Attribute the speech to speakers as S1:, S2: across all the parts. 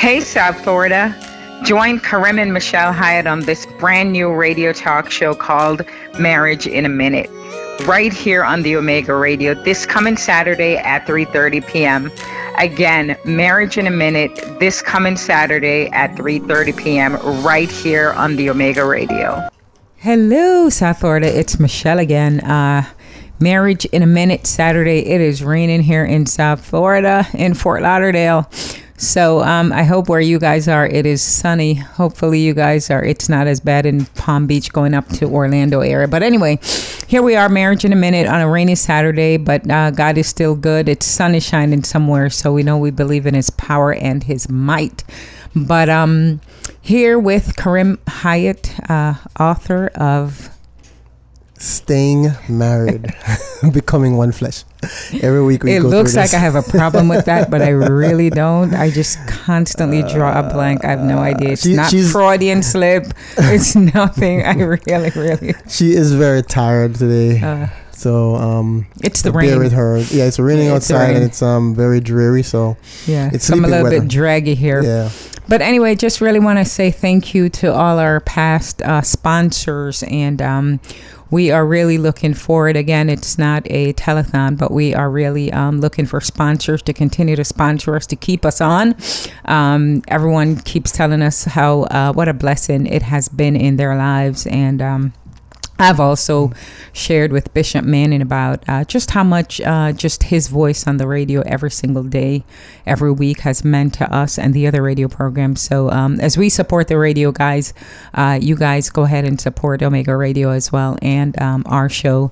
S1: Hey, South Florida. Join Karim and Michelle Hyatt on this brand new radio talk show called Marriage in a Minute, right here on the Omega Radio this coming Saturday at 3:30 p.m. Again, Marriage in a Minute this coming Saturday at 3:30 p.m. right here on the Omega Radio.
S2: Hello, South Florida. It's Michelle again. Uh, Marriage in a Minute Saturday. It is raining here in South Florida in Fort Lauderdale. So um, I hope where you guys are, it is sunny. Hopefully, you guys are. It's not as bad in Palm Beach going up to Orlando area. But anyway, here we are, marriage in a minute on a rainy Saturday. But uh, God is still good. It's sun is shining somewhere, so we know we believe in His power and His might. But um, here with Karim Hyatt, uh, author of
S3: Staying Married, Becoming One Flesh. Every week we
S2: it looks like. I have a problem with that, but I really don't. I just constantly draw a blank. I have no idea. It's
S3: she-
S2: not Freudian slip. It's nothing. I really, really.
S3: She is very tired today.
S2: Uh,
S3: so um
S2: it's the rain.
S3: with her. Yeah, it's raining
S2: Yeah, it's
S3: outside
S2: rain.
S3: and it's um very dreary, so
S2: Yeah,
S3: It's
S2: so I'm a little bit draggy here.
S3: yeah.
S2: But anyway, just really want to say thank you to all our past uh, sponsors. And um, we are really looking forward. Again, it's not a telethon, but we are really um, looking for sponsors to continue to sponsor us, to keep us on. Um, everyone keeps telling us how, uh, what a blessing it has been in their lives. And, um, I've also shared with Bishop Manning about uh, just how much uh, just his voice on the radio every single day, every week has meant to us and the other radio programs. So um, as we support the radio guys, uh, you guys go ahead and support Omega Radio as well and um, our show.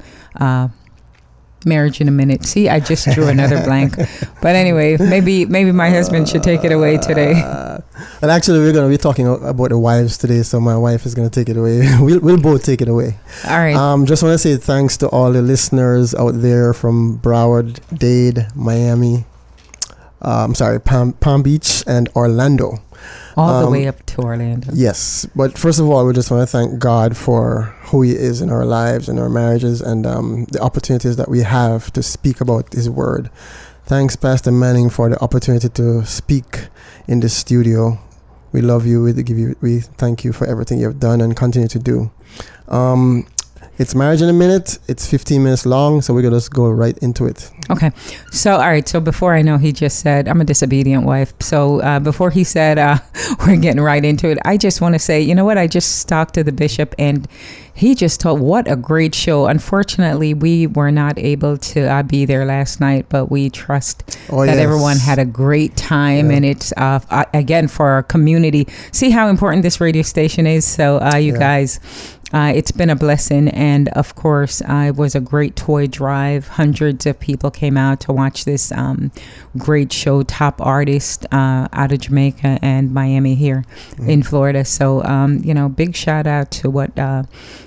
S2: Marriage in a minute. See, I just drew another blank. But anyway, maybe maybe my husband should take it away today.
S3: Uh, and actually, we're gonna be talking about the wives today, so my wife is gonna take it away. we'll we'll both take it away.
S2: All right.
S3: Um, just want to say thanks to all the listeners out there from Broward, Dade, Miami. Uh, I'm sorry, Palm, Palm Beach and Orlando.
S2: All the
S3: um,
S2: way up to Orlando.
S3: Yes, but first of all, we just want to thank God for who He is in our lives and our marriages and um, the opportunities that we have to speak about His Word. Thanks, Pastor Manning, for the opportunity to speak in the studio. We love you. We give you. We thank you for everything you've done and continue to do. Um, it's marriage in a minute. It's 15 minutes long, so we're gonna just go right into it.
S2: Okay. So, all right. So, before I know, he just said, I'm a disobedient wife. So, uh, before he said, uh, we're getting right into it, I just want to say, you know what? I just talked to the bishop and he just told, what a great show. Unfortunately, we were not able to uh, be there last night, but we trust
S3: Oh
S2: that
S3: yes.
S2: everyone had a great time
S3: Yeah.
S2: and it's uh, uh, again for our community see how important this radio station is so uh, you
S3: Yeah.
S2: guys uh, it's been a blessing and of course uh, it was a great toy drive. Hundreds of people came out to watch this um, great show top artist uh, out of jamaica and miami here
S3: Mm.
S2: in florida. So um, you know big shout out to what uh,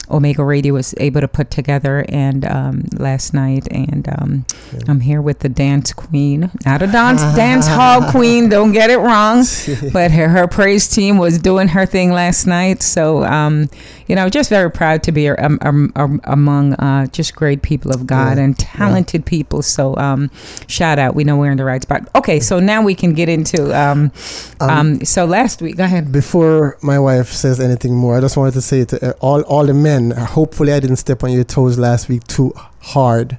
S2: omega radio was able to put together and um, last night. And um,
S3: Yeah.
S2: i'm here with the dance queen. Not a dance dance hall queen don't get it wrong. But her, her praise team was doing her thing last night. So um, you know just very proud to be um, um, um, among uh, just great people of god
S3: Yeah.
S2: and talented people. So um, shout out. We know we're in the right spot. Okay so now we can get into um,
S3: Um,
S2: so last week go ahead.
S3: Before my wife says anything more, I just wanted to say to uh, all all the men. Hopefully, I didn't step on your toes last week too hard,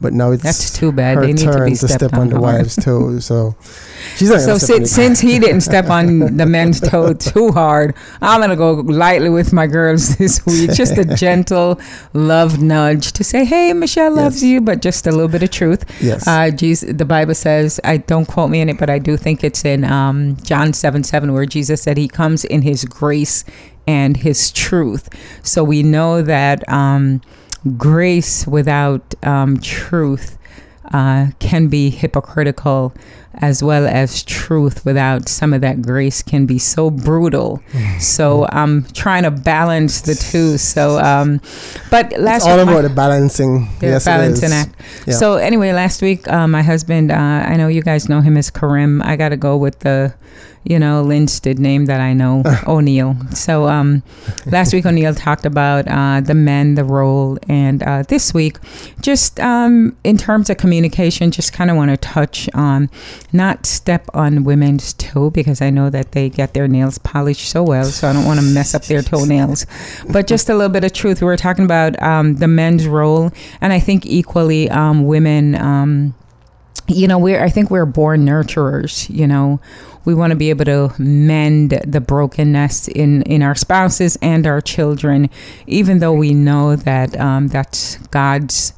S3: but now it's
S2: that's too bad
S3: her
S2: they need to be
S3: to, step on, the
S2: hard.
S3: wife's toes. So she's not
S2: So
S3: on
S2: since, since he didn't step on the men's toe too hard, I'm gonna go lightly with my girls this week. Just a gentle love nudge to say, "Hey, Michelle loves
S3: Yes.
S2: you," but just a little bit of truth.
S3: yes,
S2: Uh, Jesus, the Bible says, I don't quote me in it, but I do think it's in um, John 7 7, where Jesus said he comes in his grace and his truth. So we know that um, grace without um, truth uh, can be hypocritical, as well as truth without some of that grace can be so brutal. So I'm trying to balance the two. So, um, but last
S3: it's all
S2: week
S3: about the balancing.
S2: yeah,
S3: yes,
S2: balancing act.
S3: Yeah.
S2: So anyway, last week, uh, my husband, uh, I know you guys know him as Karim. I got to go with the, you know, Linstead name that I know, O'Neill. So um, last week, O'Neill talked about uh, the men, the role, and uh, this week, just um, in terms of communication, just kind of want to touch on not step on women's toe because I know that they get their nails polished so well, so I don't want to mess up their toenails. But just a little bit of truth. We were talking about um, the men's role, and I think equally um, women. Um, you know, we're I think we're born nurturers. You know, we want to be able to mend the brokenness in in our spouses and our children, even though we know that um, that's God's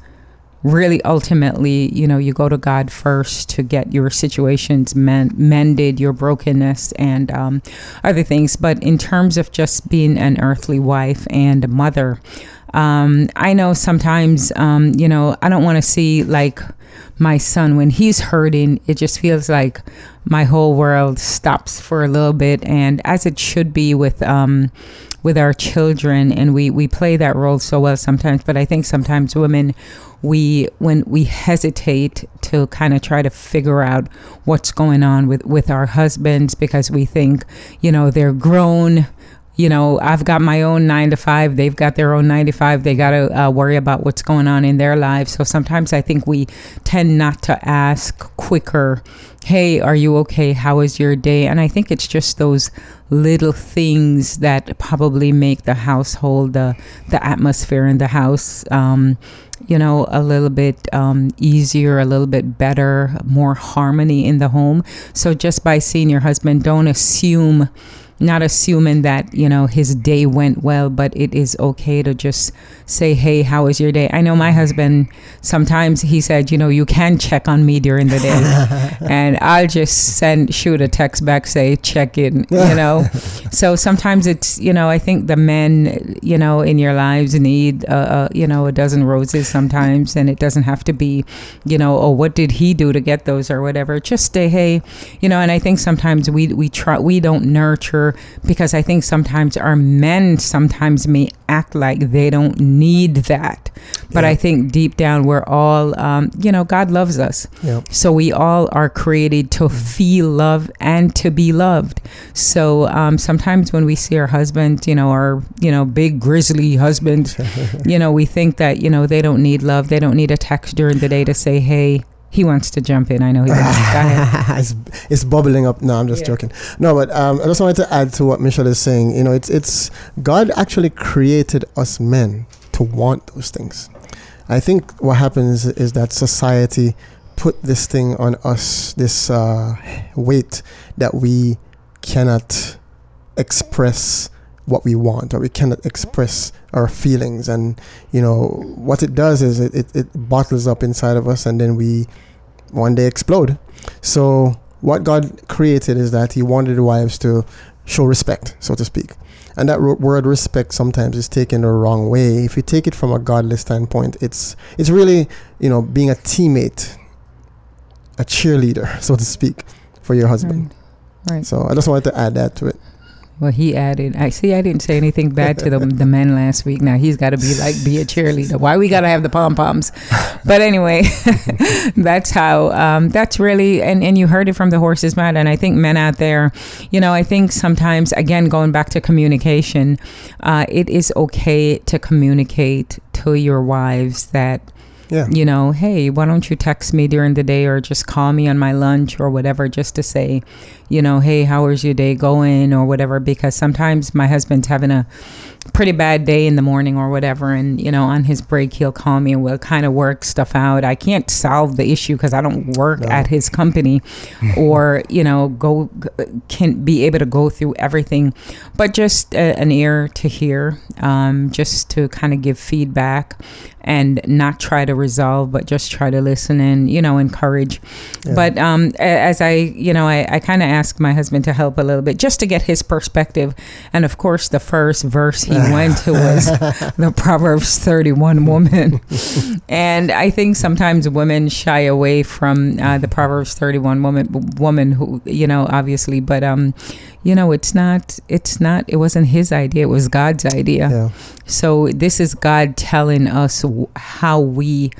S2: really ultimately, you know, you go to God first to get your situations men- mended, your brokenness, and um, other things. But in terms of just being an earthly wife and a mother, um, I know sometimes, um, you know, I don't want to see like my son when he's hurting. It just feels like my whole world stops for a little bit, and as it should be with um, with our children, and we we play that role so well sometimes. But I think sometimes women we when we hesitate to kind of try to figure out what's going on with with our husbands because we think you know they're grown you know, I've got my own nine to five. They've got their own nine to five. They got to uh, worry about what's going on in their lives. So sometimes I think we tend not to ask quicker, hey, are you okay? How is your day? And I think it's just those little things that probably make the household, the, the atmosphere in the house, um, you know, a little bit um, easier, a little bit better, more harmony in the home. So just by seeing your husband, don't assume not assuming that you know his day went well but it is okay to just say hey how was your day? I know my husband sometimes he said you know you can check on me during the day. And i'll just send shoot a text back say check in you know? So sometimes it's you know i think the men you know in your lives need uh, uh, you know a dozen roses sometimes and it doesn't have to be you know oh what did he do to get those? or whatever. Just say hey you know and i think sometimes we we try we don't nurture because I think sometimes our men sometimes may act like they don't need that. But yeah. I think deep down we're all, um, you know, God loves us. Yeah. So we all are created to feel love and to be loved. So um, sometimes when we see our husband, you know, our, you know, big grizzly husband, you know, we think that, you know, they don't need love. They don't need a text during the day to say, hey, he wants to jump in. I know he
S3: wants. it's, it's bubbling up. No, I'm just yeah. joking. No, but um, I just wanted to add to what Michelle is saying. You know, it's it's God actually created us men to want those things. I think what happens is that society put this thing on us, this uh, weight that we cannot express what we want or we cannot express our feelings. And you know what it does is it, it, it bottles up inside of us and then we one day explode. So what god created is that he wanted the wives to show respect so to speak. And that word respect sometimes is taken the wrong way. If you take it from a godly standpoint it's it's really you know being a teammate a cheerleader so to speak for your husband. Right, right. so i just wanted to add that to it
S2: well, he added. I see. I didn't say anything bad to the the men last week. Now he's got to be like be a cheerleader. Why we got to have the pom poms? But anyway, that's how. Um, that's really and and you heard it from the horse's mouth. And I think men out there, you know, I think sometimes again going back to communication, uh, it is okay to communicate to your wives that yeah. You know, hey, why don't you text me during the day or just call me on my lunch or whatever just to say, you know, hey, how is your day going or whatever because sometimes my husband's having a pretty bad day in the morning or whatever and you know on his break he'll call me and we'll kind of work stuff out i can't solve the issue because i don't work no. at his company or you know go can't be able to go through everything but just a, an ear to hear um, just to kind of give feedback and not try to resolve but just try to listen and you know encourage yeah. but um, as i you know i, I kind of asked my husband to help a little bit just to get his perspective and of course the first verse he went to was the Proverbs 31 woman. and I think sometimes women shy away from uh, the Proverbs 31 woman, woman who, you know, obviously, but, um, you know, it's not, it's not, it wasn't his idea. It was God's idea. Yeah. So this is God telling us how we,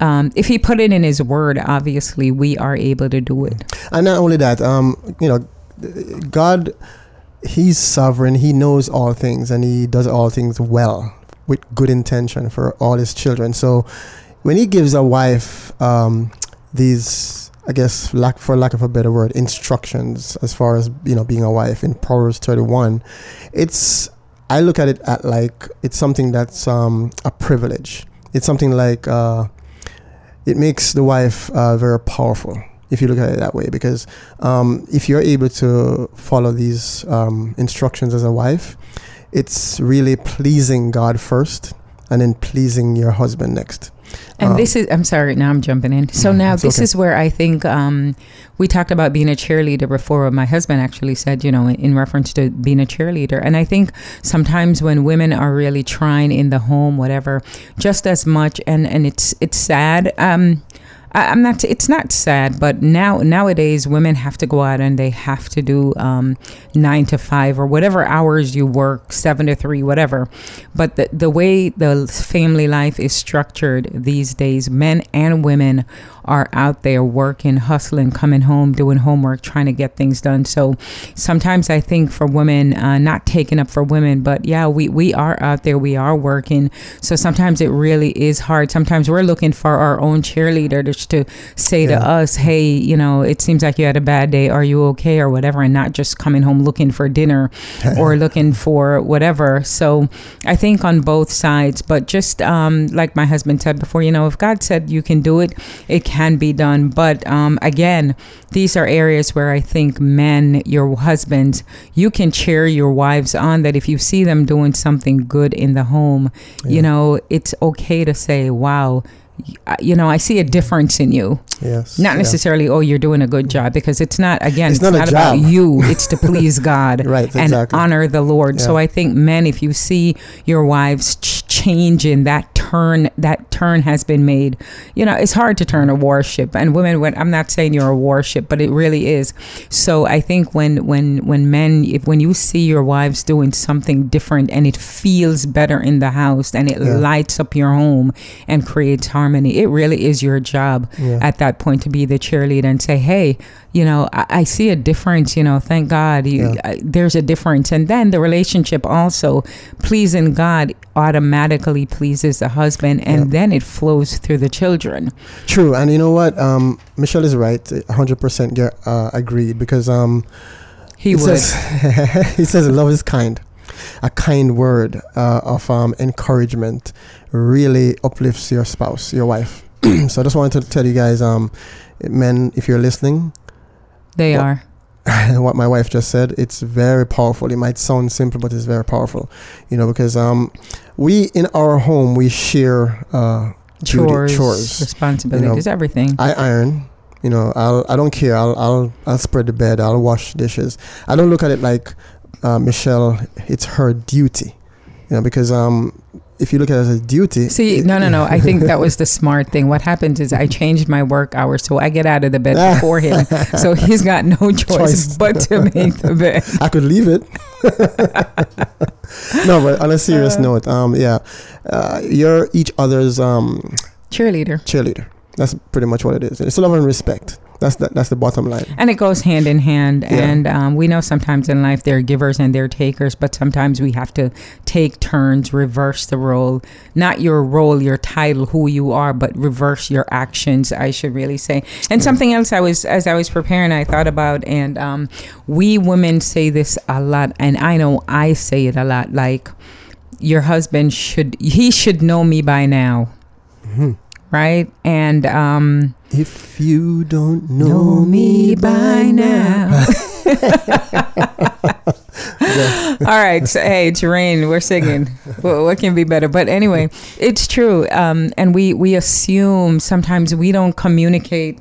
S2: um, if he put it in his word, obviously we are able to do it.
S3: And not only that, um, you know, God he's sovereign. He knows all things and he does all things well with good intention for all his children. So when he gives a wife um, these I guess, lack for lack of a better word, instructions as far as you know being a wife in Proverbs 31. It's I look at it at like it's something that's um, a privilege. It's something like uh, it makes the wife uh, very powerful if you look at it that way because um, if you're able to follow these um, instructions as a wife it's really pleasing god first and then pleasing your husband next
S2: And
S3: Um,
S2: this is, I'm sorry, now I'm jumping in. So now this
S3: okay.
S2: is where I think um, we talked about being a cheerleader before. My husband actually said, you know, in, in reference to being a cheerleader. And I think sometimes when women are really trying in the home, whatever, just as much, and, and it's, it's sad. Um, I, I'm not. It's not sad, but now nowadays women have to go out and they have to do um, nine to five or whatever hours you work, seven to three, whatever. But the the way the family life is structured these days, men and women are out there working, hustling, coming home, doing homework, trying to get things done. So sometimes I think for women, uh, not taking up for women, but yeah, we we are out there, we are working. So sometimes it really is hard. Sometimes we're looking for our own cheerleader to, to say to us, hey, you know, it seems like you had a bad day. Are you okay or whatever? And not just coming home looking for dinner or looking for whatever. So I think on both sides, but just um, like my husband said before, you know, if God said you can do it, it can be done. But um, again, these are areas where I think men, your husbands, you can cheer your wives on that if you see them doing something good in the home, you know, it's okay to say, wow, you know, I see a difference in you.
S3: yes
S2: Not
S3: yeah.
S2: necessarily, oh, you're doing a good job, because it's not, again,
S3: It's
S2: it's,
S3: not
S2: not, about you. It's to please God
S3: right
S2: and
S3: exactly
S2: honor the Lord. So I think men, if you see your wives ch- in that turn, that turn has been made. You know, it's hard to turn a warship, and women. When I'm not saying you're a warship, but it really is. So I think when when when men, if when you see your wives doing something different and it feels better in the house and it
S3: Yeah.
S2: lights up your home and creates harmony, it really is your job
S3: yeah
S2: at that point to be the cheerleader and say, hey, you know, I, I see a difference, you know, thank God you,
S3: Yeah.
S2: I, there's a difference. And then the relationship also pleasing God automatically pleases the husband and
S3: Yeah.
S2: then it flows through the children.
S3: True, and you know what? Um, Michelle is right, hundred percent get uh, agreed because um,
S2: He
S3: it
S2: would.
S3: Says, he says love is kind. A kind word uh, of um, encouragement really uplifts your spouse, your wife. so I just wanted to tell you guys, um, men, if you're listening,
S2: they
S3: Well,
S2: are.
S3: what my wife just said, it's very powerful. It might sound simple, but it's very powerful. You know, because um, we in our home we share uh, duty,
S2: Chores,
S3: chores.
S2: responsibilities, everything.
S3: I iron. You know, I'll I don't care. I'll I'll I'll spread the bed. I'll wash dishes. I don't look at it like uh, Michelle. It's her duty. You know, because um, if you look at it as a duty,
S2: See, no, no, no. I think that was the smart thing. What happens is I changed my work hours, so I get out of the bed before him. So he's got no choice,
S3: Choice.
S2: but to make the bed.
S3: I could leave it. no, but on a serious
S2: Uh.
S3: note, um, yeah, uh, you're each other's um
S2: Cheerleader.
S3: cheerleader. That's pretty much what it is. It's love and respect. That's the, that's the bottom line.
S2: And it goes hand in hand.
S3: Yeah.
S2: And um, we know sometimes in life there are givers and there are takers, but sometimes we have to take turns, reverse the role. Not your role, your title, who you are, but reverse your actions, I should really say. And something else I was, as I was preparing, I thought about, and um, we women say this a lot, and I know I say it a lot like, your husband should, he should know me by now.
S3: Mhm.
S2: Right. And, um,
S3: If you don't know,
S2: know me by now. All right. So, hey, it's rain. We're singing. what, what can be better? But anyway, it's true. Um, and we we assume sometimes we don't communicate.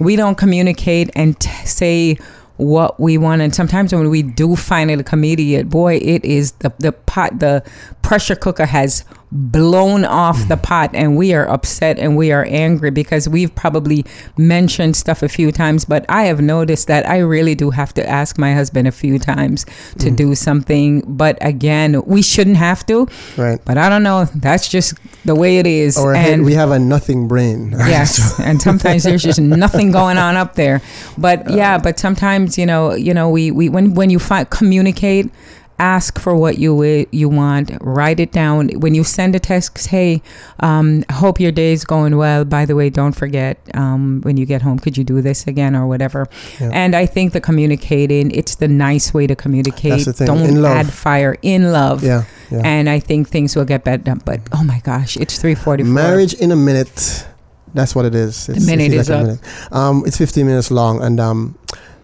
S2: We don't communicate and t- say what we want. And sometimes when we do finally communicate, boy, it is the the pot. The pressure cooker has blown off the pot and we are upset and we are angry because we've probably mentioned stuff a few times but i have noticed that i really do have to ask my husband a few times to
S3: Mm.
S2: do something but again we shouldn't have to
S3: right?
S2: but i don't know that's just the way it is
S3: or
S2: and
S3: we have a nothing brain.
S2: yes and sometimes there's just nothing going on up there but yeah but sometimes you know you know we, we when when you find communicate ask for what you you want. Write it down. When you send a text, hey, um, hope your day is going well. By the way, don't forget um, when you get home, could you do this again or whatever?
S3: Yeah.
S2: And I think the communicating, it's the nice way to communicate.
S3: The.
S2: Don't add fire in love.
S3: Yeah, yeah.
S2: And I think things will get better. But oh my gosh, it's 344.
S3: Marriage in a minute. That's what it is. It's,
S2: minute
S3: it's
S2: is up.
S3: Um, it's 15 minutes long, and um,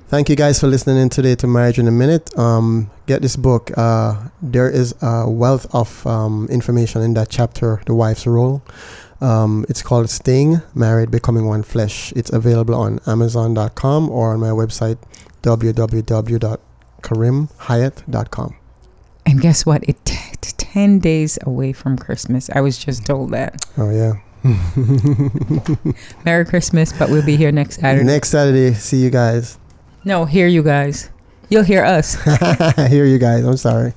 S3: thank you guys for listening in today to Marriage in a Minute. Um, get this book. Uh, there is a wealth of um, information in that chapter, The Wife's Role. Um, it's called Staying Married, Becoming One Flesh. It's available on Amazon.com or on my website, www.karimhyatt.com.
S2: And guess what? It t- it's 10 days away from Christmas. I was just told that.
S3: Oh, yeah.
S2: Merry Christmas, but we'll be here next Saturday.
S3: Next Saturday, see you guys.
S2: No, hear you guys. You'll hear us.
S3: Hear you guys. I'm sorry.